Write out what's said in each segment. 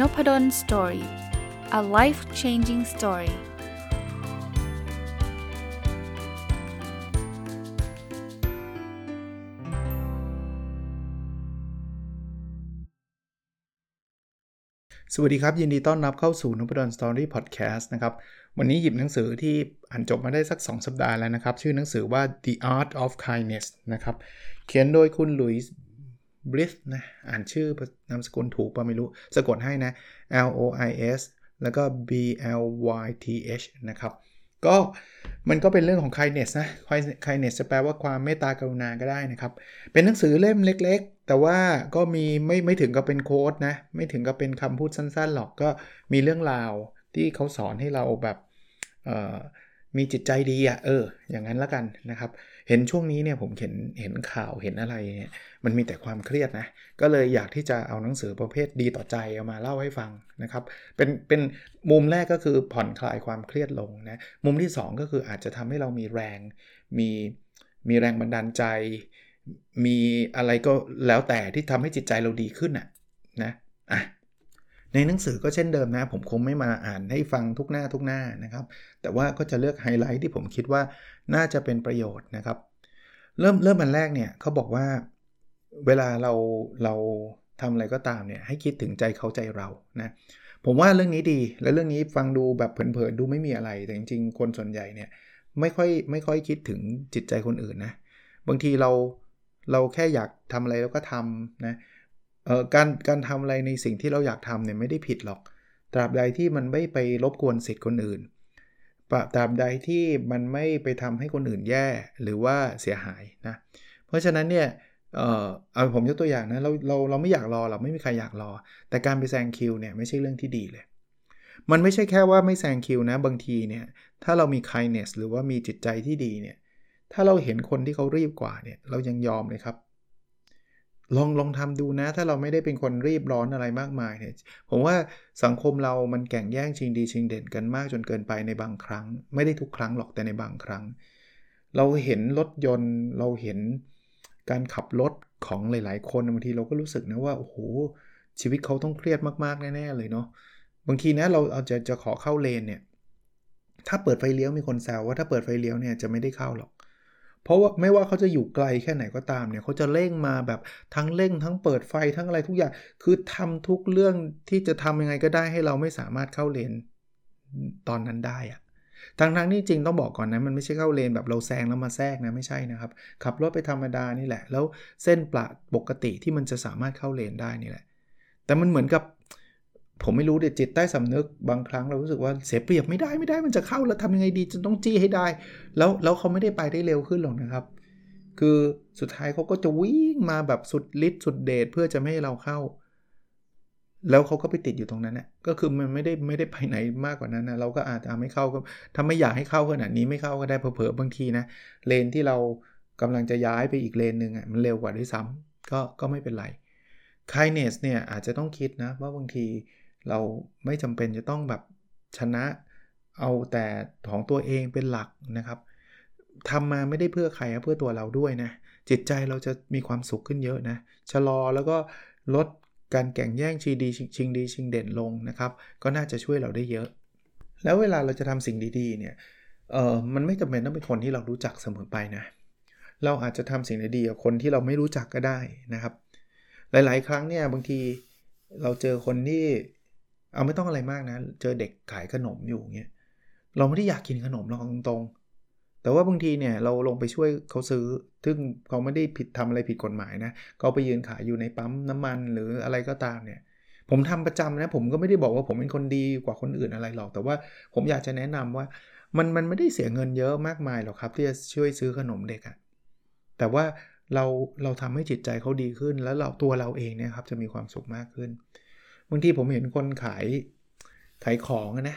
นพด ล story a life changing story สวัสดีครับ ยินดีต้อนรับเข้าสู่น p ด d o สตอรี่พอดแคสต์นะครับ วันนี้หยิบหนังสือที่อ่านจบมาได้สัก 2 สัปดาห์แล้วนะครับ ชื่อหนังสือว่า The Art of Kindness นะครับ เขียนโดยคุณลุยส์ บริสนะ อ่านชื่อนามสกุลถูกป่ะไม่รู้ สะกดให้นะ L O I S แล้วก็ B L Y T H นะครับ ก็มันก็เป็นเรื่องของ kindness นะ kindness จะแปลว่าความเมตตากรุณาก็ได้นะครับ เป็นหนังสือเล่มเล็กๆ แต่ว่าก็มีไม่ไม่ถึงกับเป็นโค้ดนะ ไม่ถึงกับเป็นคำพูดสั้นๆหรอก ก็มีเรื่องราวที่เขาสอนให้เราแบบมีจิตใจดีอะ่ะเออ อย่างนั้นละกันนะครับ เห็นช่วงนี้เนี่ยผมเห็นเห็นข่าวเห็นอะไรเนี่ยมันมีแต่ความเครียดนะ ก็เลยอยากที่จะเอาหนังสือประเภทดีต่อใจเอามาเล่าให้ฟังนะครับ เป็นเป็นมุมแรกก็คือผ่อนคลายความเครียดลงนะ มุมที่ 2 ก็คืออาจจะทำให้เรามีแรง มีมีแรงบันดาลใจ มีอะไรก็แล้วแต่ที่ทำให้จิตใจเราดีขึ้นน่ะนะอะ ในหนังสือก็เช่นเดิมนะ ผมคงไม่มาอ่านให้ฟังทุกหน้าทุกหน้านะครับ แต่ว่าก็จะเลือกไฮไลท์ที่ผมคิดว่าน่าจะเป็นประโยชน์นะครับ เริ่มเริ่มอันแรกเนี่ยเขาบอกว่าเวลาเราเราทำอะไรก็ตามเนี่ยให้คิดถึงใจเขาใจเรานะผมว่าเรื่องนี้ดีและเรื่องนี้ฟังดูแบบเผินๆดูไม่มีอะไร แต่จริงๆ คนส่วนใหญ่เนี่ยไม่ค่อยไม่ค่อยคิดถึงจิตใจคนอื่นนะบางทีเราเราแค่อยากทำอะไรแล้วก็ทำนะเการการทำอะไรในสิ่งที่เราอยากทำเนี่ยไม่ได้ผิดหรอก ตราบใดที่มันไม่ไปรบกวนสิทธิ์คนอื่นตราบใดที่มันไม่ไปทำให้คนอื่นแย่หรือว่าเสียหายนะ เพราะฉะนั้นเนี่ยเออเอาผมยกตัวอย่างนะเราเราเราไม่อยากรอเราไม่มีใครอยากรอ แต่การไปแซงคิวเนี่ยไม่ใช่เรื่องที่ดีเลย มันไม่ใช่แค่ว่าไม่แซงคิวนะบางทีเนี่ยถ้าเรามี kindness หรือว่ามีจิตใจที่ดีเนี่ยถ้าเราเห็นคนที่เขารีบกว่าเนี่ยเรายังยอมเลยครับ ลองลองทำดูนะ ถ้าเราไม่ได้เป็นคนรีบร้อนอะไรมากมายเนี่ยผมว่าสังคมเรามันแข่งแย่งชิงดีชิงเด่นกันมากจนเกินไปในบางครั้ง ไม่ได้ทุกครั้งหรอกแต่ในบางครั้ง เราเห็นรถยนต์เราเห็นการขับรถของหลาย ๆ คนบางทีเราก็รู้สึกนะว่าโอ้โหชีวิตเขาต้องเครียดมากๆแน่ๆเลยเนาะบางทีนะเราเอาจะจะขอเข้าเลนเนี่ยถ้าเปิดไฟเลี้ยวมีคนแซวว่าถ้าเปิดไฟเลี้ยวเนี่ยจะไม่ได้เข้าหรอก เพราะว่าไม่ว่าเขาจะอยู่ไกลแค่ไหนก็ตามเนี่ยเขาจะเร่งมาแบบทั้งเร่งทั้งเปิดไฟทั้งอะไรทุกอย่าง คือทำทุกเรื่องที่จะทำยังไงก็ได้ให้เราไม่สามารถเข้าเลนตอนนั้นได้อะทั้งทั้งนี่จริงต้องบอกก่อนนะมันไม่ใช่เข้าเลนแบบเราแซงแล้วมาแทรกนะไม่ใช่นะครับ ขับรถไปธรรมดานี่แหละ แล้วเส้นปละปกติที่มันจะสามารถเข้าเลนได้นี่แหละ แต่มันเหมือนกับ ผมไม่รู้เดี๋ยจิตใต้สำนึกบางครั้งเรารู้สึกว่าเสียเปรียบไม่ได้ไม่ได้มันจะเข้าแล้วทำยังไงดีจนต้องจี้ให้ได้ แล้วแล้วเขาไม่ได้ไปได้เร็วขึ้นหรอกนะครับ คือสุดท้ายเขาก็จะวิ่งมาแบบสุดฤทธิ์สุดเดชเพื่อจะไม่ให้เราเข้า แล้วเขาก็ไปติดอยู่ตรงนั้นนะก็คือมันไม่ได้ไม่ได้ไปไหนมากกว่านั้นนะเราก็อาจจะไม่เข้าก็ถ้าไม่อยากให้เข้าขนาดนี้ไม่เข้าก็ได้เผลอๆบางทีนะเลนที่เรากำลังจะย้ายไปอีกเลนหนึ่งอะมันเร็วกว่าด้วยซ้ำก็ก็ไม่เป็นไร kindness เนี่ยอาจจะต้องคิดนะว่าบางที เราไม่จำเป็นจะต้องแบบชนะเอาแต่ของตัวเองเป็นหลักนะครับทำมาไม่ได้เพื่อใครเพื่อตัวเราด้วยนะ จิตใจเราจะมีความสุขขึ้นเยอะนะ ชะลอแล้วก็ลดการแข่งแย่งชิงดีชิงดีชิงเด่นลงนะครับ ก็น่าจะช่วยเราได้เยอะ แล้วเวลาเราจะทำสิ่งดีๆ เนี่ยเออมันไม่จำเป็นต้องเป็นคนที่เรารู้จักเสมอไปนะ เราอาจจะทำสิ่งดีๆกับคนที่เราไม่รู้จักก็ได้นะครับ หลายๆ ครั้งเนี่ยบางทีเราเจอคนที่ เอาไม่ต้องอะไรมากนะ เจอเด็กขายขนมอยู่เงี้ย เราไม่ได้อยากกินขนมหรอกตรงๆ แต่ว่าบางทีเนี่ยเราลงไปช่วยเขาซื้อ ซึ่งเขาไม่ได้ผิดทำอะไรผิดกฎหมายนะ เขาไปยืนขายอยู่ในปั๊มน้ำมันหรืออะไรก็ตามเนี่ย ผมทำประจำนะ ผมก็ไม่ได้บอกว่าผมเป็นคนดีกว่าคนอื่นอะไรหรอก แต่ว่าผมอยากจะแนะนำว่ามันมันไม่ได้เสียเงินเยอะมากมายหรอกครับ ที่จะช่วยซื้อขนมเด็กอะแต่ว่าเราเราทำให้จิตใจเขาดีขึ้น แล้วเราตัวเราเองเนี่ยครับจะมีความสุขมากขึ้น บางทีผมเห็นคนขายขายของนะ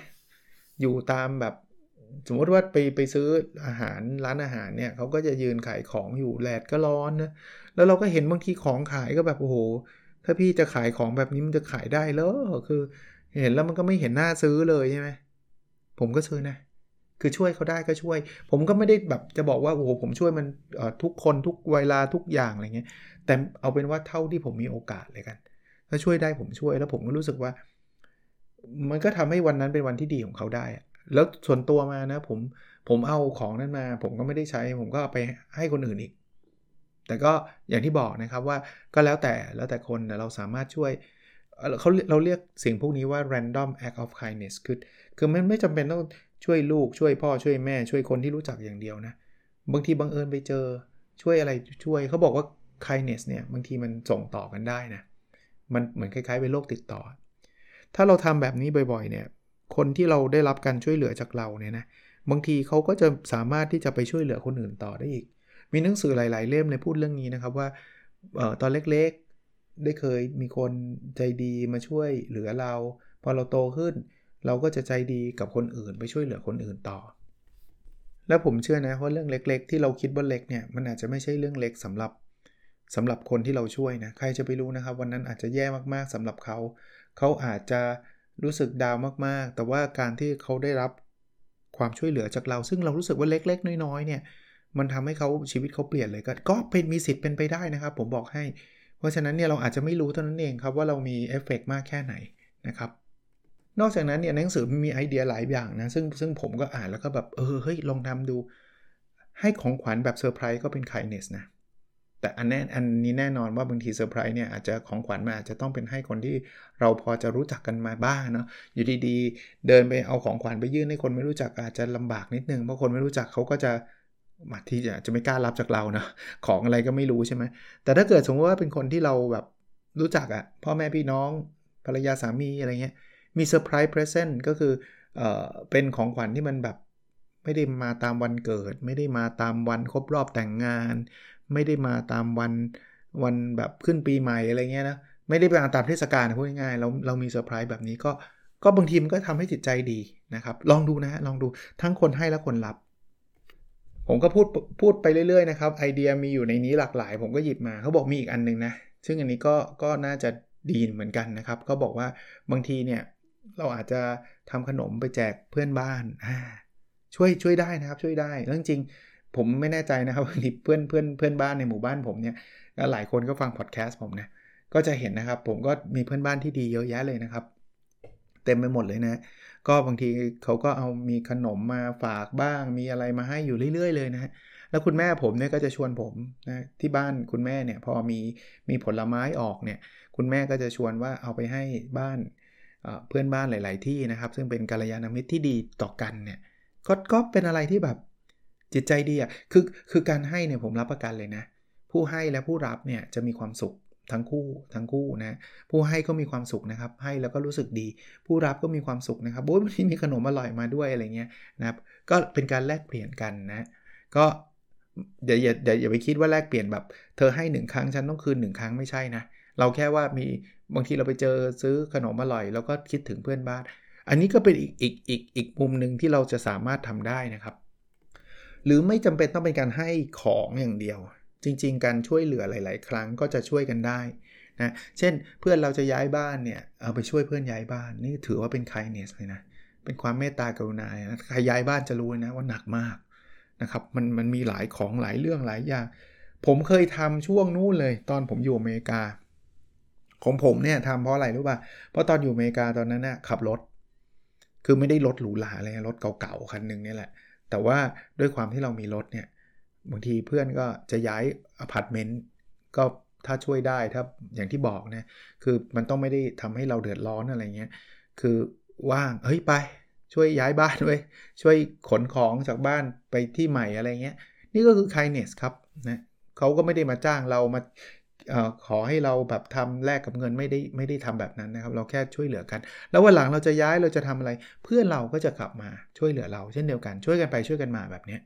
อยู่ตามแบบสมมติว่าไปไปซื้ออาหารร้านอาหารเนี่ยเขาก็จะยืนขายของอยู่แดดก็ร้อนนะแล้วเราก็เห็นบางทีของขายก็แบบโอ้โห ถ้าพี่จะขายของแบบนี้มันจะขายได้เลอคือ เห็นแล้วมันก็ไม่เห็นหน้าซื้อเลยใช่ไหมผมก็ซื้อนะ คือช่วยเขาได้ก็ช่วย ผมก็ไม่ได้แบบจะบอกว่าโอ้โหผมช่วยมันทุกคนทุกเวลาทุกอย่างอะไรเงี้ยแต่เอาเป็นว่าเท่าที่ผมมีโอกาสเลยกัน ถ้าช่วยได้ผมช่วย แล้วผมก็รู้สึกว่า มันก็ทำให้วันนั้นเป็นวันที่ดีของเขาได้ แล้วส่วนตัวมานะผมผมเอาของนั้นมา ผมก็ไม่ได้ใช้ ผมก็ไปให้คนอื่นอีก แต่ก็อย่างที่บอกนะครับว่าก็แล้วแต่แล้วแต่คนเราสามารถช่วยเขาเราเรียกสิ่งพวกนี้ว่า random act of kindness คือคือมันไม่จำเป็นต้องช่วยลูกช่วยพ่อช่วยแม่ ช่วยคนที่รู้จักอย่างเดียวนะ บางทีบังเอิญไปเจอช่วยอะไรช่วยเขาบอกว่า kindness เนี่ยบางทีมันส่งต่อกันได้นะ มันเหมือนคล้ายๆเป็นโรคติดต่อ ถ้าเราทำแบบนี้บ่อยๆเนี่ยคนที่เราได้รับการช่วยเหลือจากเราเนี่ยนะบางทีเขาก็จะสามารถที่จะไปช่วยเหลือคนอื่นต่อได้อีก มีหนังสือหลาย ๆ เล่มเลยพูดเรื่องนี้นะครับว่าออตอนเล็กๆ ได้เคยมีคนใจดีมาช่วยเหลือเรา พอเราโตขึ้น เราก็จะใจดีกับคนอื่น ไปช่วยเหลือคนอื่นต่อ แล้วผมเชื่อนะว่าเรื่องเล็ก ๆ ที่เราคิดว่าเล็กเนี่ยมันอาจจะไม่ใช่เรื่องเล็กสำหรับ สำหรับคนที่เราช่วยนะใครจะไปรู้นะครับ วันนั้นอาจจะแย่มากๆสำหรับเขาเขาอาจจะรู้สึกดาวมากๆ แต่ว่าการที่เขาได้รับความช่วยเหลือจากเรา ซึ่งเรารู้สึกว่าเล็ก ๆ น้อยๆเนี่ยมันทำให้เขาชีวิตเขาเปลี่ยนเลยก็ก็เป็นมีสิทธิ์เป็นไปได้นะครับ ผมบอกให้ เพราะฉะนั้นเนี่ยเราอาจจะไม่รู้เท่านั้นเองครับว่าเรามีเอฟเฟกมากแค่ไหนนะครับนอกจากนั้นเนี่ยหนังสือมีไอเดียหลายอย่างนะซึ่งซึ่งผมก็อ่านแล้วก็แบบเออเฮ้ยลองทำดู ให้ของขวัญแบบเซอร์ไพรส์ก็เป็น kindness นะ แต่อันแน่อันนี้แน่นอนว่าบางทีเซอร์ไพรส์เนี่ยอาจจะของขวัญมันอาจจะต้องเป็นให้คนที่เราพอจะรู้จักกันมาบ้างเนาะอยู่ดีๆ เดินไปเอาของขวัญไปยื่นให้คนไม่รู้จักอาจจะลำบากนิดนึงเพราะคนไม่รู้จักเขาก็จะมาที่จะจะไม่กล้ารับจากเราเนาะของอะไรก็ไม่รู้ใช่ไหมแต่ถ้าเกิดสมมติว่าเป็นคนที่เราแบบรู้จักอะพ่อแม่พี่น้องภรรยาสามีอะไรเงี้ยมี surprise present ก็คือเอ่อเป็นของขวัญที่มันแบบไม่ได้มาตามวันเกิด ไม่ได้มาตามวันครบรอบแต่งงาน ไม่ได้มาตามวันวันแบบขึ้นปีใหม่อะไรเงี้ยนะไม่ได้ไปตามเทศกาลพูดง่ายๆเราเรามีเซอร์ไพรส์แบบนี้ก็ก็บางทีมันก็ทำให้จิตใจดีนะครับ ลองดูนะลองดูทั้งคนให้และคนรับ ผมก็พูดพูดไปเรื่อยๆนะครับไอเดียมีอยู่ในนี้หลากหลาย ผมก็หยิบมาเขาบอกมีอีกอันนึงนะซึ่งอันนี้ก็ก็น่าจะดีเหมือนกันนะครับเขาบอกว่าบางทีเนี่ยเราอาจจะทำขนมไปแจกเพื่อนบ้านช่วยช่วยได้นะครับช่วยได้แล้วจริง ผมไม่แน่ใจนะครับที่เพื่อนเพื่อนเพื่อนบ้านในหมู่บ้านผมเนี่ยหลายคนก็ฟังพอดแคสต์ผมนะก็จะเห็นนะครับ ผมก็มีเพื่อนบ้านที่ดีเยอะแยะเลยนะครับ เต็มไปหมดเลยนะ ก็บางทีเขาก็เอามีขนมมาฝากบ้าง มีอะไรมาให้อยู่เรื่อย ๆ เลยนะฮะแล้วคุณแม่ผมเนี่ยก็จะชวนผมนะที่บ้านคุณแม่เนี่ยพอมีมีผลไม้ออกเนี่ยคุณแม่ก็จะชวนว่าเอาไปให้บ้านเพื่อนบ้านหลาย ๆ ที่นะครับ ซึ่งเป็นกาลยานมิตรที่ดีต่อกันเนี่ยก็ก็เป็นอะไรที่แบบ จิตใจดีอะคือคือการให้เนี่ยผมรับประกันเลยนะ ผู้ให้และผู้รับเนี่ยจะมีความสุขทั้งคู่ทั้งคู่นะผู้ให้ก็มีความสุขนะครับ ให้แล้วก็รู้สึกดี ผู้รับก็มีความสุขนะครับโอ้ยวันนี้มีขนมอร่อยมาด้วยอะไรเงี้ยนะครับก็เป็นการแลกเปลี่ยนกันนะ ก็อย่าอย่าอย่าอย่าไปคิดว่าแลกเปลี่ยนแบบ เธอให้หนึ่งครั้งฉันต้องคืนหนึ่งครั้งไม่ใช่นะ เราแค่ว่ามีบางทีเราไปเจอซื้อขนมอร่อย แล้วก็คิดถึงเพื่อนบ้าน อันนี้ก็เป็นอีกอีกอีกอีกมุมหนึ่งที่เราจะสามารถทำได้นะครับ หรือไม่จำเป็นต้องเป็นการให้ของอย่างเดียว จริง ๆ การช่วยเหลือหลาย ๆ ครั้งก็จะช่วยกันได้นะเช่นเพื่อนเราจะย้ายบ้านเนี่ยเอาไปช่วยเพื่อนย้ายบ้านนี่ถือว่าเป็น kindness เลยนะเป็นความเมตตากรุณานะใครย้ายบ้านจะรู้นะว่าหนักมากนะครับมันมันมีหลายของหลายเรื่องหลายอย่าง ผมเคยทำช่วงนู้นเลย ตอนผมอยู่อเมริกา ของผมเนี่ยทำเพราะอะไรรู้ป่ะเพราะตอนอยู่อเมริกาตอนนั้นนะ่ะขับรถ คือไม่ได้รถหรูหราอะไรรถเก่าๆคันนึงนี่แหละ แต่ว่าด้วยความที่เรามีรถเนี่ยบางทีเพื่อนก็จะย้ายอพาร์ตเมนต์ก็ถ้าช่วยได้ถ้าอย่างที่บอกนะคือมันต้องไม่ได้ทำให้เราเดือดร้อนอะไรเงี้ยคือว่างเฮ้ยไปช่วยย้ายบ้านด้วยช่วยขนของจากบ้านไปที่ใหม่อะไรเงี้ย นี่ก็คือ kindness ครับนะเขาก็ไม่ได้มาจ้างเรามา ขอให้เราแบบทำแลกกับเงินไม่ได้ไม่ได้ทำแบบนั้นนะครับ เราแค่ช่วยเหลือกัน แล้ววันหลังเราจะย้ายเราจะทำอะไร เพื่อนเราก็จะกลับมาช่วยเหลือเรา เช่นเดียวกันช่วยกันไปช่วยกันมาแบบนี้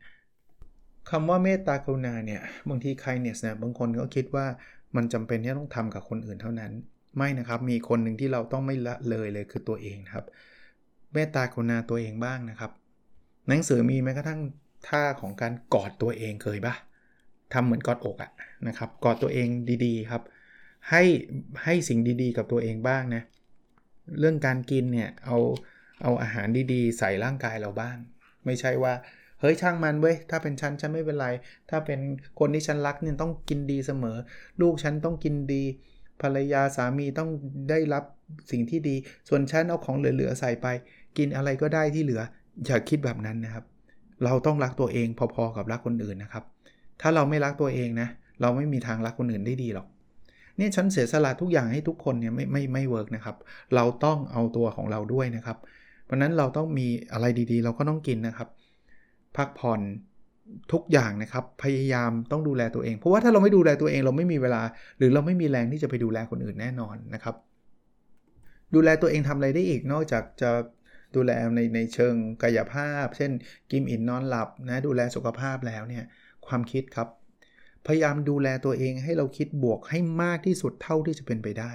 คำว่าเมตตากรุณาเนี่ยบางที kindness เนี่ยบางคนก็คิดว่ามันจำเป็นที่ต้องทำกับคนอื่นเท่านั้น ไม่นะครับมีคนหนึ่งที่เราต้องไม่ละเลยเลยคือตัวเองครับ เมตตากรุณาตัวเองบ้างนะครับ หนังสือมีแม้กระทั่งท่าของการกอดตัวเองเคยปะ ทำเหมือนกอดอกอะนะครับกอดตัวเองดีๆครับให้ให้สิ่งดีๆ กับตัวเองบ้างนะเรื่องการกินเนี่ยเอาเอาอาหารดีๆ ใส่ร่างกายเราบ้าง ไม่ใช่ว่าเฮ้ยช่างมันเว้ยถ้าเป็นฉันฉันไม่เป็นไร ถ้าเป็นคนที่ฉันรักเนี่ยต้องกินดีเสมอ ลูกฉันต้องกินดี ภรรยาสามีต้องได้รับสิ่งที่ดี ส่วนฉันเอาของเหลือๆใส่ไป กินอะไรก็ได้ที่เหลืออย่าคิดแบบนั้นนะครับ เราต้องรักตัวเองพอๆกับรักคนอื่นนะครับ ถ้าเราไม่รักตัวเองนะ เราไม่มีทางรักคนอื่นได้ดีหรอกนี่ฉันเสียสละทุกอย่างให้ทุกคนเนี่ยไม่ไม่ไม่ work นะครับ เราต้องเอาตัวของเราด้วยนะครับ เพราะนั้นเราต้องมีอะไรดีๆ เราก็ต้องกินนะครับ พักผ่อนทุกอย่างนะครับ พยายามต้องดูแลตัวเอง เพราะว่าถ้าเราไม่ดูแลตัวเองเราไม่มีเวลา หรือเราไม่มีแรงที่จะไปดูแลคนอื่นแน่นอนนะครับ ดูแลตัวเองทำอะไรได้อีกนอกจากจะดูแลในในเชิงกายภาพ เช่น กินอิ่มนอนหลับนะดูแลสุขภาพแล้วเนี่ย ความคิดครับ พยายามดูแลตัวเองให้เราคิดบวกให้มากที่สุดเท่าที่จะเป็นไปได้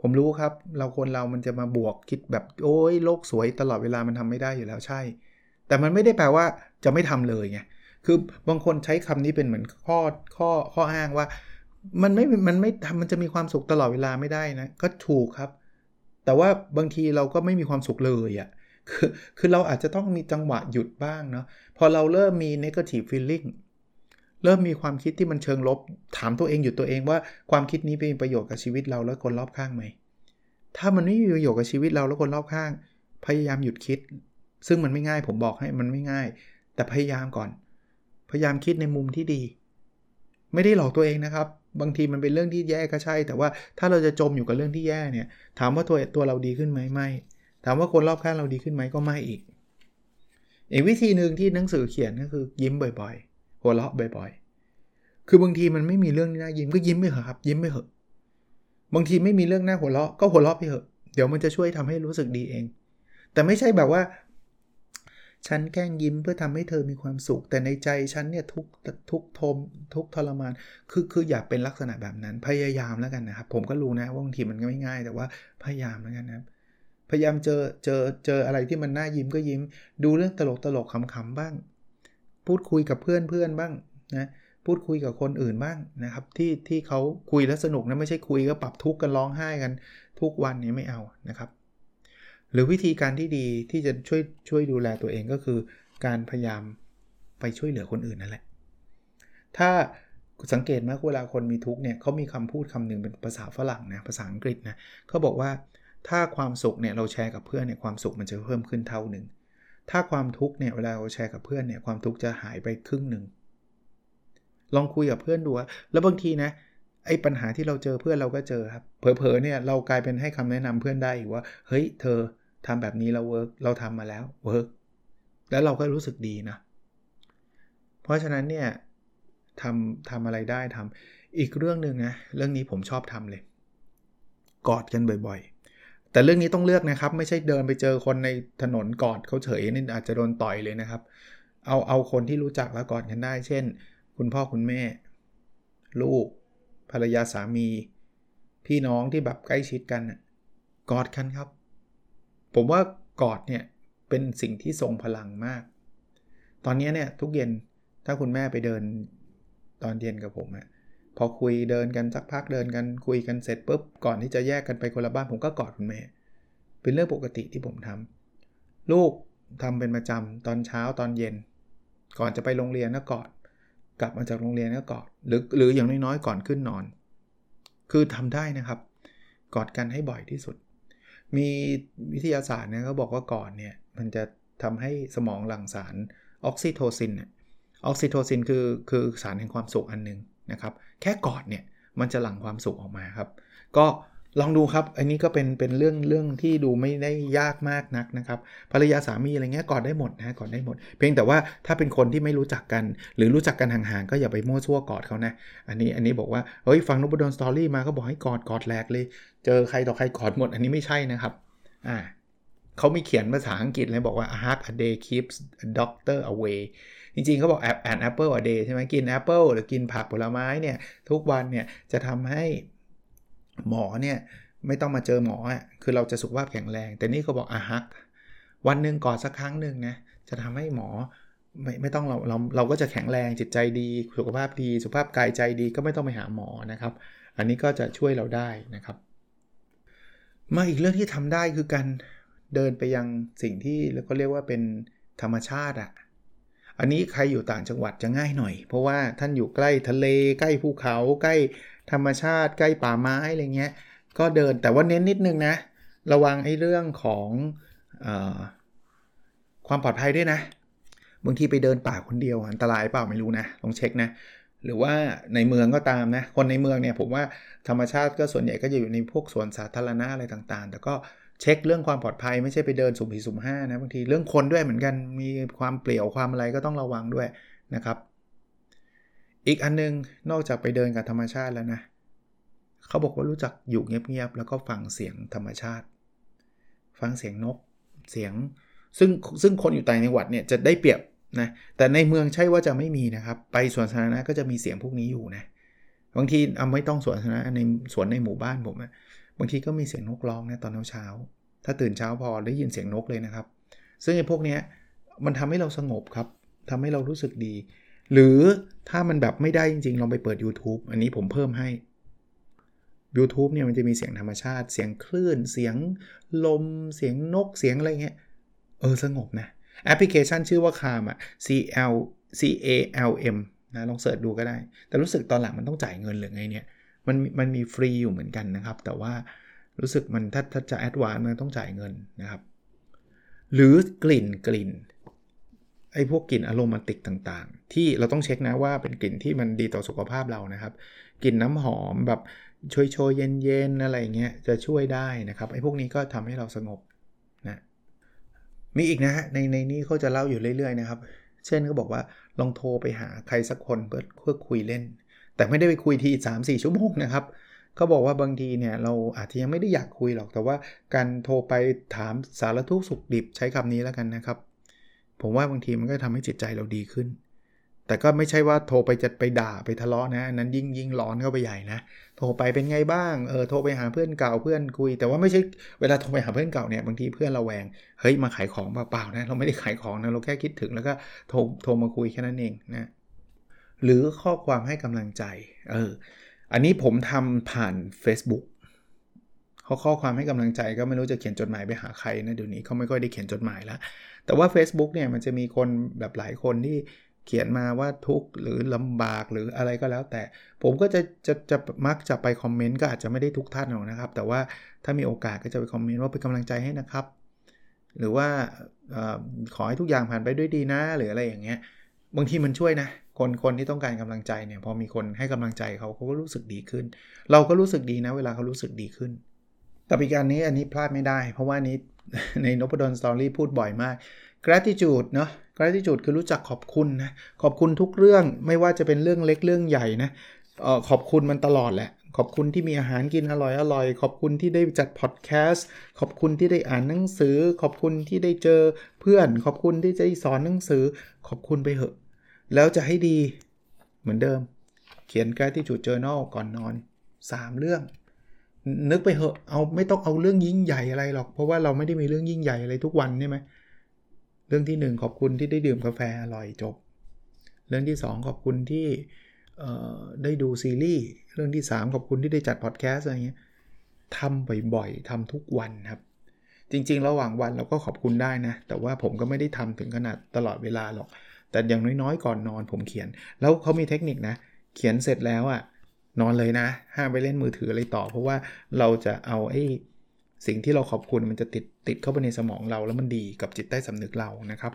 ผมรู้ครับ เราคนเรามันจะมาบวกคิดแบบโอ้ยโลกสวยตลอดเวลามันทำไม่ได้อยู่แล้วใช่ แต่มันไม่ได้แปลว่าจะไม่ทำเลยไงคือบางคนใช้คำนี้เป็นเหมือนข้อข้อข้ออ้างว่า มันไม่ มันไม่ทำมันจะมีความสุขตลอดเวลาไม่ได้นะ ก็ถูกครับ แต่ว่าบางทีเราก็ไม่มีความสุขเลยอะ่ะคือคือเราอาจจะต้องมีจังหวะหยุดบ้างเนาะพอเราเริ่มมี negative feeling เริ่มมีความคิดที่มันเชิงลบ ถามตัวเองหยุดตัวเองว่าความคิดนี้เป็นประโยชน์กับชีวิตเราและคนรอบข้างไหม ถ้ามันไม่มีประโยชน์กับชีวิตเราและคนรอบข้าง พยายามหยุดคิด ซึ่งมันไม่ง่ายผมบอกให้มันไม่ง่าย แต่พยายามก่อน พยายามคิดในมุมที่ดี ไม่ได้หลอกตัวเองนะครับ บางทีมันเป็นเรื่องที่แย่ก็ใช่ แต่ว่าถ้าเราจะจมอยู่กับเรื่องที่แย่เนี่ย ถามว่าตัวตัวเราดีขึ้นไหมไม่ ถามว่าคนรอบข้างเราดีขึ้นไหมก็ไม่อีกอีกวิธีหนึ่งที่หนังสือเขียนก็คือยิ้มบ่อยๆ หัวเราะบ่อยๆ คือบางทีมันไม่มีเรื่องน่ายิ้มก็ยิ้มไปเถอะครับ ยิ้มไปเถอะ บางทีไม่มีเรื่องน่าหัวเราะก็หัวเราะไปเถอะ เดี๋ยวมันจะช่วยทำให้รู้สึกดีเอง แต่ไม่ใช่แบบว่า ฉันแกล้งยิ้มเพื่อทำให้เธอมีความสุข แต่ในใจฉันเนี่ยทุกทุกทมทุกทรมาน คือคืออย่าเป็นลักษณะแบบนั้น พยายามแล้วกันนะครับ ผมก็รู้นะว่าบางทีมันก็ไม่ง่าย แต่ว่าพยายามแล้วกันนะครับพยายามเจอเจอเจออะไรที่มันน่ายิ้มก็ยิ้ม ดูเรื่องตลกตลกขำๆบ้าง พูดคุยกับเพื่อนเพื่อนบ้างนะพูดคุยกับคนอื่นบ้างนะครับ ที่ที่เขาคุยแล้วสนุกนะไม่ใช่คุยก็ปรับทุกข์กันร้องไห้กันทุกวันนี้ไม่เอานะครับ หรือวิธีการที่ดีที่จะช่วยช่วยดูแลตัวเองก็คือ การพยายามไปช่วยเหลือคนอื่นนั่นแหละ ถ้าสังเกตไหมเวลาคนมีทุกข์เนี่ยเขามีคำพูดคำหนึ่งเป็นภาษาฝรั่งนะภาษาอังกฤษนะเขาบอกว่าถ้าความสุขเนี่ยเราแชร์กับเพื่อนเนี่ยความสุขมันจะเพิ่มขึ้นเท่าหนึ่ง ถ้าความทุกข์เนี่ยเวลาเราแชร์กับเพื่อนเนี่ยความทุกข์จะหายไปครึ่งหนึ่งลองคุยกับเพื่อนดูแล้วบางทีนะไอ้ปัญหาที่เราเจอเพื่อนเราก็เจอครับเผลอๆเนี่ยเรากลายเป็นให้คำแนะนำเพื่อนได้ว่า เฮ้ยเธอทำแบบนี้เรา work เราทำมาแล้ว work แล้วเราก็รู้สึกดีนะ เพราะฉะนั้นเนี่ยทำทำอะไรได้ทำอีกเรื่องหนึ่งนะเรื่องนี้ผมชอบทำเลย กอดกันบ่อยๆ แต่เรื่องนี้ต้องเลือกนะครับ ไม่ใช่เดินไปเจอคนในถนนกอดเขาเฉยนี่อาจจะโดนต่อยเลยนะครับ เอาเอาคนที่รู้จักแล้วกอดกันได้ เช่น คุณพ่อคุณแม่ ลูก ภรรยาสามี พี่น้องที่แบบใกล้ชิดกันกอดกันครับ ผมว่ากอดเนี่ยเป็นสิ่งที่ทรงพลังมาก ตอนนี้เนี่ยทุกเย็นถ้าคุณแม่ไปเดินตอนเย็นกับผมอะ พอคุยเดินกันสักพักเดินกันคุยกันเสร็จปุ๊บก่อนที่จะแยกกันไปคนละบ้านผมก็กอดคุณแม่ เป็นเรื่องปกติที่ผมทำลูกทำเป็นประจำตอนเช้าตอนเย็น ก่อนจะไปโรงเรียนก็กอด กลับมาจากโรงเรียนก็กอดหรือหรืออย่างน้อยๆก่อนขึ้นนอน คือทำได้นะครับ กอดกันให้บ่อยที่สุด มีวิทยาศาสตร์เนี่ยเขาบอกว่ากอดเนี่ยมันจะทำให้สมองหลั่งสารออกซิโทซินออกซิโทซินคือคือสารแห่งความสุขอันหนึ่ง นะครับแค่กอดเนี่ยมันจะหลั่งความสุขออกมาครับ ก็ลองดูครับ อันนี้ก็เป็นเป็นเรื่องเรื่องที่ดูไม่ได้ยากมากนักนะครับภรรยาสามีอะไรเงี้ยกอดได้หมดนะกอดได้หมด เพียงแต่ว่าถ้าเป็นคนที่ไม่รู้จักกัน หรือรู้จักกันห่างๆก็อย่าไปมั่วซั่วกอดเขานะ อันนี้อันนี้บอกว่าเฮ้ยฟังนพดล story มาก็บอกให้กอดกอดแหลกเลย เจอใครต่อใครกอดหมด อันนี้ไม่ใช่นะครับอ่า เขามีเขียนภาษาอังกฤษเลยบอกว่า a hug a day keeps a doctor away จริงๆเขาบอก an apple a day ใช่ไหมกินแอปเปิลหรือกินผักผลไม้เนี่ย ทุกวันเนี่ย จะทำให้หมอเนี่ย ไม่ต้องมาเจอหมออะคือเราจะสุขภาพแข็งแรง แต่นี่เขาบอก a hugวันหนึ่งก่อนสักครั้งหนึ่งนะจะทำให้หมอไม่ไม่ต้องเราเราเราก็จะแข็งแรงจิตใจดี สุขภาพดี สุขภาพกายใจดีก็ไม่ต้องไปหาหมอนะครับ อันนี้ก็จะช่วยเราได้นะครับ มาอีกเรื่องที่ทำได้คือการ เดินไปยังสิ่งที่เราก็เรียกว่าเป็นธรรมชาติอะ่ะอันนี้ใครอยู่ต่างจังหวัดจะง่ายหน่อย เพราะว่าท่านอยู่ใกล้ทะเลใกล้ภูเขาใกล้ธรรมชาติ ใกล้ป่าไม้อะไรเงี้ยก็เดินแต่ว่าเน้นนิดนึงนะ ระวังไอ้เรื่องของอความปลอดภัยด้วยนะบางทีไปเดินป่าคนเดียวอันตรายเปล่าไม่รู้นะลองเช็คนะหรือว่าในเมืองก็ตามนะคนในเมืองเนี่ยผมว่าธรรมชาติก็ส่วนใหญ่ก็จะอยู่ในพวกสวนสาธารณะอะไรต่างๆ แต่ก็ เช็คเรื่องความปลอดภัยไม่ใช่ไปเดินสุ่มสี่สุ่มห้านะบางทีเรื่องคนด้วยเหมือนกันมีความเปลี่ยวความอะไรก็ต้องระวังด้วยนะครับ อีกอันนึงนอกจากไปเดินกับธรรมชาติแล้วนะเขาบอกว่ารู้จักอยู่เงียบๆแล้วก็ฟังเสียงธรรมชาติ ฟังเสียงนกเสียงซึ่งซึ่งคนอยู่ต่างจังหวัดเนี่ยจะได้เปรียบนะแต่ในเมืองใช่ว่าจะไม่มีนะครับ ไปสวนสาธารณะก็จะมีเสียงพวกนี้อยู่นะบางทีเอาไม่ต้องสวนสาธารณะในสวนในหมู่บ้านผมนะ บางทีก็มีเสียงนกร้องนะตอนเช้าถ้าตื่นเช้าพอได้ยินเสียงนกเลยนะครับ ซึ่งไอ้พวกนี้มันทำให้เราสงบครับทำให้เรารู้สึกดี หรือถ้ามันแบบไม่ได้จริงๆลองไปเปิด YouTube อันนี้ผมเพิ่มให้ YouTube เนี่ยมันจะมีเสียงธรรมชาติ เสียงคลื่น เสียงลม เสียงนก เสียงอะไรเงี้ย เออสงบนะ แอปพลิเคชันชื่อว่า Calm อะ C L C A L M นะลอง search ดูก็ได้ แต่รู้สึกตอนหลังมันต้องจ่ายเงินหรือไงเนี่ย มันมันมีฟรีอยู่เหมือนกันนะครับ แต่ว่ารู้สึกมันถ้าถ้าจะ advance มันต้องจ่ายเงินนะครับ หรือกลิ่นกลิ่นไอ้พวกกลิ่นอารมาติกต่างๆ ที่เราต้องเช็คนะว่าเป็นกลิ่นที่มันดีต่อสุขภาพเรานะครับกลิ่นน้ำหอมแบบช่วยโชยเย็นๆอะไรเงี้ยจะช่วยได้นะครับไอ้พวกนี้ก็ทำให้เราสงบนะมีอีกนะฮะในในนี้เขาจะเล่าอยู่เรื่อยๆนะครับ เช่นเขาบอกว่าลองโทรไปหาใครสักคนเพื่อเพื่อคุยเล่น แต่ไม่ได้ไปคุยทีสามสี่ชั่วโมงนะครับเขาบอกว่าบางทีเนี่ยเราอาจจะยังไม่ได้อยากคุยหรอก แต่ว่าการโทรไปถามสารทุกสุขดิบใช้คำนี้แล้วกันนะครับ ผมว่าบางทีมันก็ทำให้จิตใจเราดีขึ้น แต่ก็ไม่ใช่ว่าโทรไปจะไปด่าไปทะเลาะนะนั้นยิ่งยิ่งร้อนเข้าไปใหญ่นะ โทรไปเป็นไงบ้าง เออโทรไปหาเพื่อนเก่าเพื่อนคุย แต่ว่าไม่ใช่เวลาโทรไปหาเพื่อนเก่าเนี่ยบางทีเพื่อนเราแวง เฮ้ยมาขายของเปล่าๆนะเราไม่ได้ขายของนะเราแค่คิดถึงแล้วก็โทรโทรมาคุยแค่นั้นเองนะ หรือข้อความให้กำลังใจ เออ อันนี้ผมทำผ่าน Facebook เขาข้อความให้กำลังใจก็ไม่รู้จะเขียนจดหมายไปหาใครนะเดี๋ยวนี้เขาไม่ค่อยได้เขียนจดหมายแล้ว แต่ว่า Facebook เนี่ยมันจะมีคนแบบหลายคนที่เขียนมาว่าทุกข์หรือลำบากหรืออะไรก็แล้ว แต่ผมก็จะจะจะมักจะไปคอมเมนต์ก็อาจจะไม่ได้ทุกท่านหรอกนะครับ แต่ว่าถ้ามีโอกาสก็จะไปคอมเมนต์ว่าเป็นกำลังใจให้นะครับ หรือว่าอขอให้ทุกอย่างผ่านไปด้วยดีนะหรืออะไรอย่างเงี้ยบางทีมันช่วยนะ คนคนที่ต้องการกำลังใจเนี่ยพอมีคนให้กำลังใจเขาเขาก็รู้สึกดีขึ้น เราก็รู้สึกดีนะ เวลาเขารู้สึกดีขึ้นกับอีกการนี้อันนี้พลาดไม่ได้ เพราะว่านี้ในนพดลสตอรี่พูดบ่อยมาก gratitude เนาะ gratitude คือรู้จักขอบคุณนะ ขอบคุณทุกเรื่องไม่ว่าจะเป็นเรื่องเล็กเรื่องใหญ่นะออขอบคุณมันตลอดแหละ ขอบคุณที่มีอาหารกินอร่อยอร่อย ขอบคุณที่ได้จัดพอดแคสต์ ขอบคุณที่ได้อ่านหนังสือ ขอบคุณที่ได้เจอเพื่อน ขอบคุณที่จะสอนหนังสือ ขอบคุณไปเหอะ แล้วจะให้ดีเหมือนเดิม เขียนการที่จุดเจอ journal ก่อนนอน 3 เรื่อง นึกไปเหอะเอาไม่ต้องเอาเรื่องยิ่งใหญ่อะไรหรอก เพราะว่าเราไม่ได้มีเรื่องยิ่งใหญ่อะไรทุกวันใช่ไหมเรื่องที่ 1 ขอบคุณที่ได้ดื่มกาแฟอร่อยจบ เรื่องที่ 2 ขอบคุณที่ได้ดูซีรีส์เรื่องที่ 3 ขอบคุณที่ได้จัดพอดแคสต์อะไรเงี้ยทำบ่อยๆทำทุกวันครับ จริง ๆ ระหว่างวันเราก็ขอบคุณได้นะ แต่ว่าผมก็ไม่ได้ทำถึงขนาดตลอดเวลาหรอก แต่อย่างน้อยๆ ก่อนนอนผมเขียน แล้วเขามีเทคนิคนะ เขียนเสร็จแล้วอะ่ะนอนเลยนะ ห้ามไปเล่นมือถืออะไรต่อ เพราะว่าเราจะเอาไอ้สิ่งที่เราขอบคุณมันจะติดติดเข้าไปในสมองเราแล้วมันดีกับจิตใต้สำนึกเรานะครับ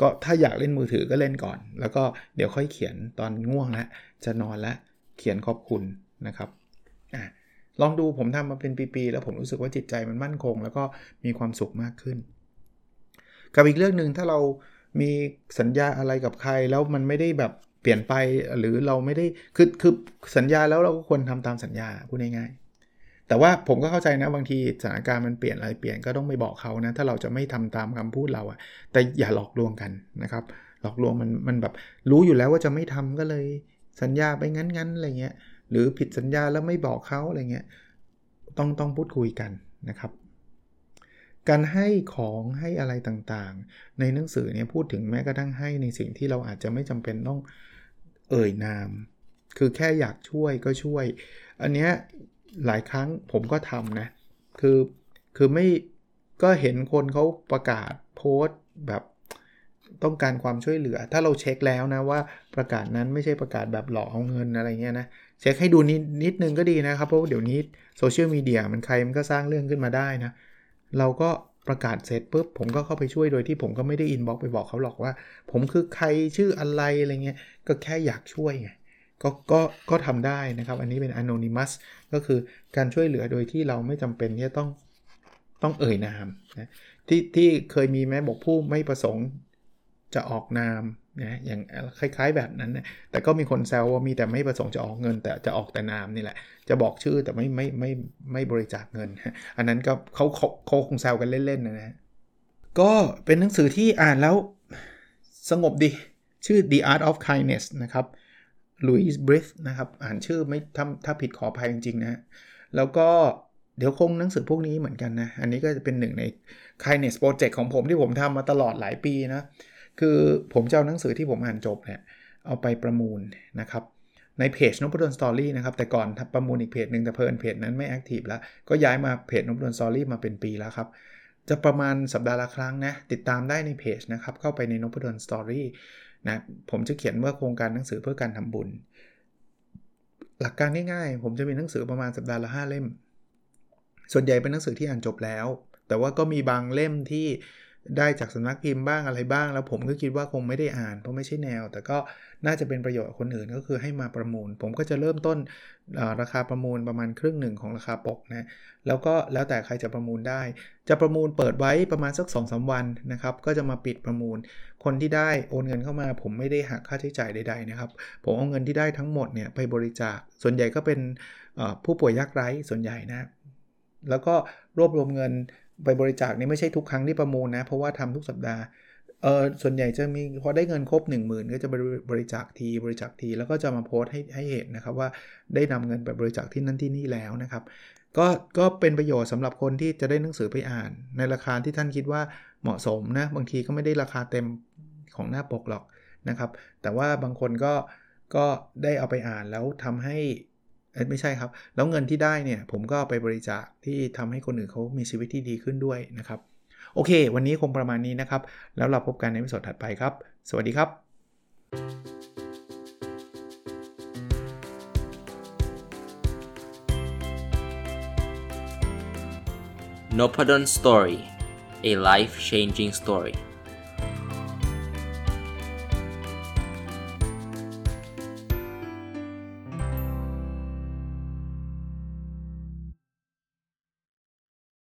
ก็ถ้าอยากเล่นมือถือก็เล่นก่อน แล้วก็เดี๋ยวค่อยเขียนตอนง่วงแล้วจะนอนแล้วเขียนขอบคุณนะครับอะลองดูผมทำมาเป็นปีๆแล้วผมรู้สึกว่าจิตใจมันมั่นคง แล้วก็มีความสุขมากขึ้น กับอีกเรื่องหนึ่งถ้าเรา มีสัญญาอะไรกับใครแล้วมันไม่ได้แบบเปลี่ยนไปหรือเราไม่ได้คือคือสัญญาแล้วเราก็ควรทำตามสัญญาพูดง่ายๆแต่ว่าผมก็เข้าใจนะบางทีสถานการณ์มันเปลี่ยนอะไรเปลี่ยนก็ต้องไปบอกเขานะถ้าเราจะไม่ทำตามคำพูดเราอะแต่อย่าหลอกลวงกันนะครับ หลอกลวงมันมันแบบรู้อยู่แล้วว่าจะไม่ทำก็เลยสัญญาไปงั้นๆอะไรเงี้ยหรือผิดสัญญาแล้วไม่บอกเขาอะไรเงี้ยต้องต้องพูดคุยกันนะครับ การให้ของให้อะไรต่างๆ ในหนังสือเนี่ยพูดถึงแม้กระทั่งให้ในสิ่งที่เราอาจจะไม่จำเป็นต้องเอ่ยนาม คือแค่อยากช่วยก็ช่วย อันเนี้ยหลายครั้งผมก็ทำนะ คือคือไม่ก็เห็นคนเขาประกาศโพสต์แบบต้องการความช่วยเหลือ ถ้าเราเช็คแล้วนะว่าประกาศนั้นไม่ใช่ประกาศแบบหลอกเอาเงินอะไรเงี้ยนะเช็คให้ดูนิดนิดนึงก็ดีนะครับ เพราะเดี๋ยวนี้โซเชียลมีเดียมันใครมันก็สร้างเรื่องขึ้นมาได้นะ เราก็ประกาศเสร็จปุ๊บผมก็เข้าไปช่วยโดยที่ผมก็ไม่ได้อินบ็อกไปบอกเขาหรอกว่า ผมคือใครชื่ออะไรอะไรเงี้ยก็แค่อยากช่วยไงก็ก็ก็ทำได้นะครับ อันนี้เป็น anonymous ก็คือการช่วยเหลือโดยที่เราไม่จำเป็นที่จะต้องต้องเอ่ยนามนะที่ที่เคยมีแม้บอกผู้ไม่ประสงค์จะออกนาม นะอย่างคล้าย ๆ แบบนั้นนะแต่ก็มีคนแซวว่ามีแต่ไม่ประสงค์จะออกเงิน แต่จะออกแต่นามนี่แหละ จะบอกชื่อแต่ไม่ไม่ไม่ไม่บริจาคเงิน อันนั้นก็เขาเขาคงแซวกันเล่นๆนะนะก็เป็นหนังสือที่อ่านแล้วสงบดี ชื่อ The Art of Kindness นะครับลุยส์บริฟนะครับ อ่านชื่อไม่ถ้าถ้าผิดขออภัยจริง ๆ นะ แล้วก็เดี๋ยวคงหนังสือพวกนี้เหมือนกันนะ อันนี้ก็จะเป็นหนึ่งใน Kindness Project ของผมที่ผมทำมาตลอดหลายปีนะ คือผมจะเอาหนังสือที่ผมอ่านจบเนี่ยเอาไปประมูลนะครับในเพจนพดล story นะครับแต่ก่อนประมูลอีกเพจหนึ่งแต่เพิ่นเพจนั้นไม่ active แล้ว ก็ย้ายมาเพจนพดล story มาเป็นปีแล้วครับ จะประมาณสัปดาห์ละครั้งนะ ติดตามได้ในเพจนะครับ เข้าไปในนพดลสตอรี่นะผมจะเขียนว่าโครงการหนังสือเพื่อการทำบุญ หลักการง่ายๆผมจะมีหนังสือประมาณสัปดาห์ละ5เล่ม ส่วนใหญ่เป็นหนังสือที่อ่านจบแล้ว แต่ว่าก็มีบางเล่มที่ ได้จากสำนักพิมพ์บ้างอะไรบ้าง แล้วผมก็คิดว่าคงไม่ได้อ่านเพราะไม่ใช่แนว แต่ก็น่าจะเป็นประโยชน์คนอื่นก็คือให้มาประมูล ผมก็จะเริ่มต้นราคาประมูลประมาณครึ่งหนึ่งของราคาปกนะแล้วก็แล้วแต่ใครจะประมูลได้ จะประมูลเปิดไว้ประมาณสัก2อสวันนะครับก็จะมาปิดประมูล คนที่ได้โอนเงินเข้ามา ผมไม่ได้หักค่าใช้จ่ายใดๆนะครับผมเอาเงินที่ได้ทั้งหมดเนี่ยไปบริจาค ส่วนใหญ่ก็เป็นผู้ป่วยยากไร้ส่วนใหญ่นะแล้วก็รวบรวมเงิน ไปบริจาคนี่ไม่ใช่ทุกครั้งที่ประมูลนะ เพราะว่าทำทุกสัปดาห์เออส่วนใหญ่จะมีพอได้เงินครบ 1 0,000 ก็จะบริจาคทีบริจาคที แล้วก็จะมาโพสต์ให้ให้เห็นนะครับว่าได้นำเงินไปบริจาคที่นั่นที่นี่แล้วนะครับก็ก็เป็นประโยชน์สำหรับคนที่จะได้หนังสือไปอ่าน ในราคาที่ท่านคิดว่าเหมาะสมนะบางทีก็ไม่ได้ราคาเต็มของหน้าปกหรอกนะครับ แต่ว่าบางคนก็ก็ได้เอาไปอ่านแล้วทำให้ ไม่ใช่ครับ แล้วเงินที่ได้เนี่ยผมก็ไปบริจาคที่ทำให้คนอื่นเขามีชีวิตที่ดีขึ้นด้วยนะครับ โอเค วันนี้คงประมาณนี้นะครับ แล้วเราพบกันในวิดีโอถัดไปครับ สวัสดีครับ n o p a d o n Story a life changing story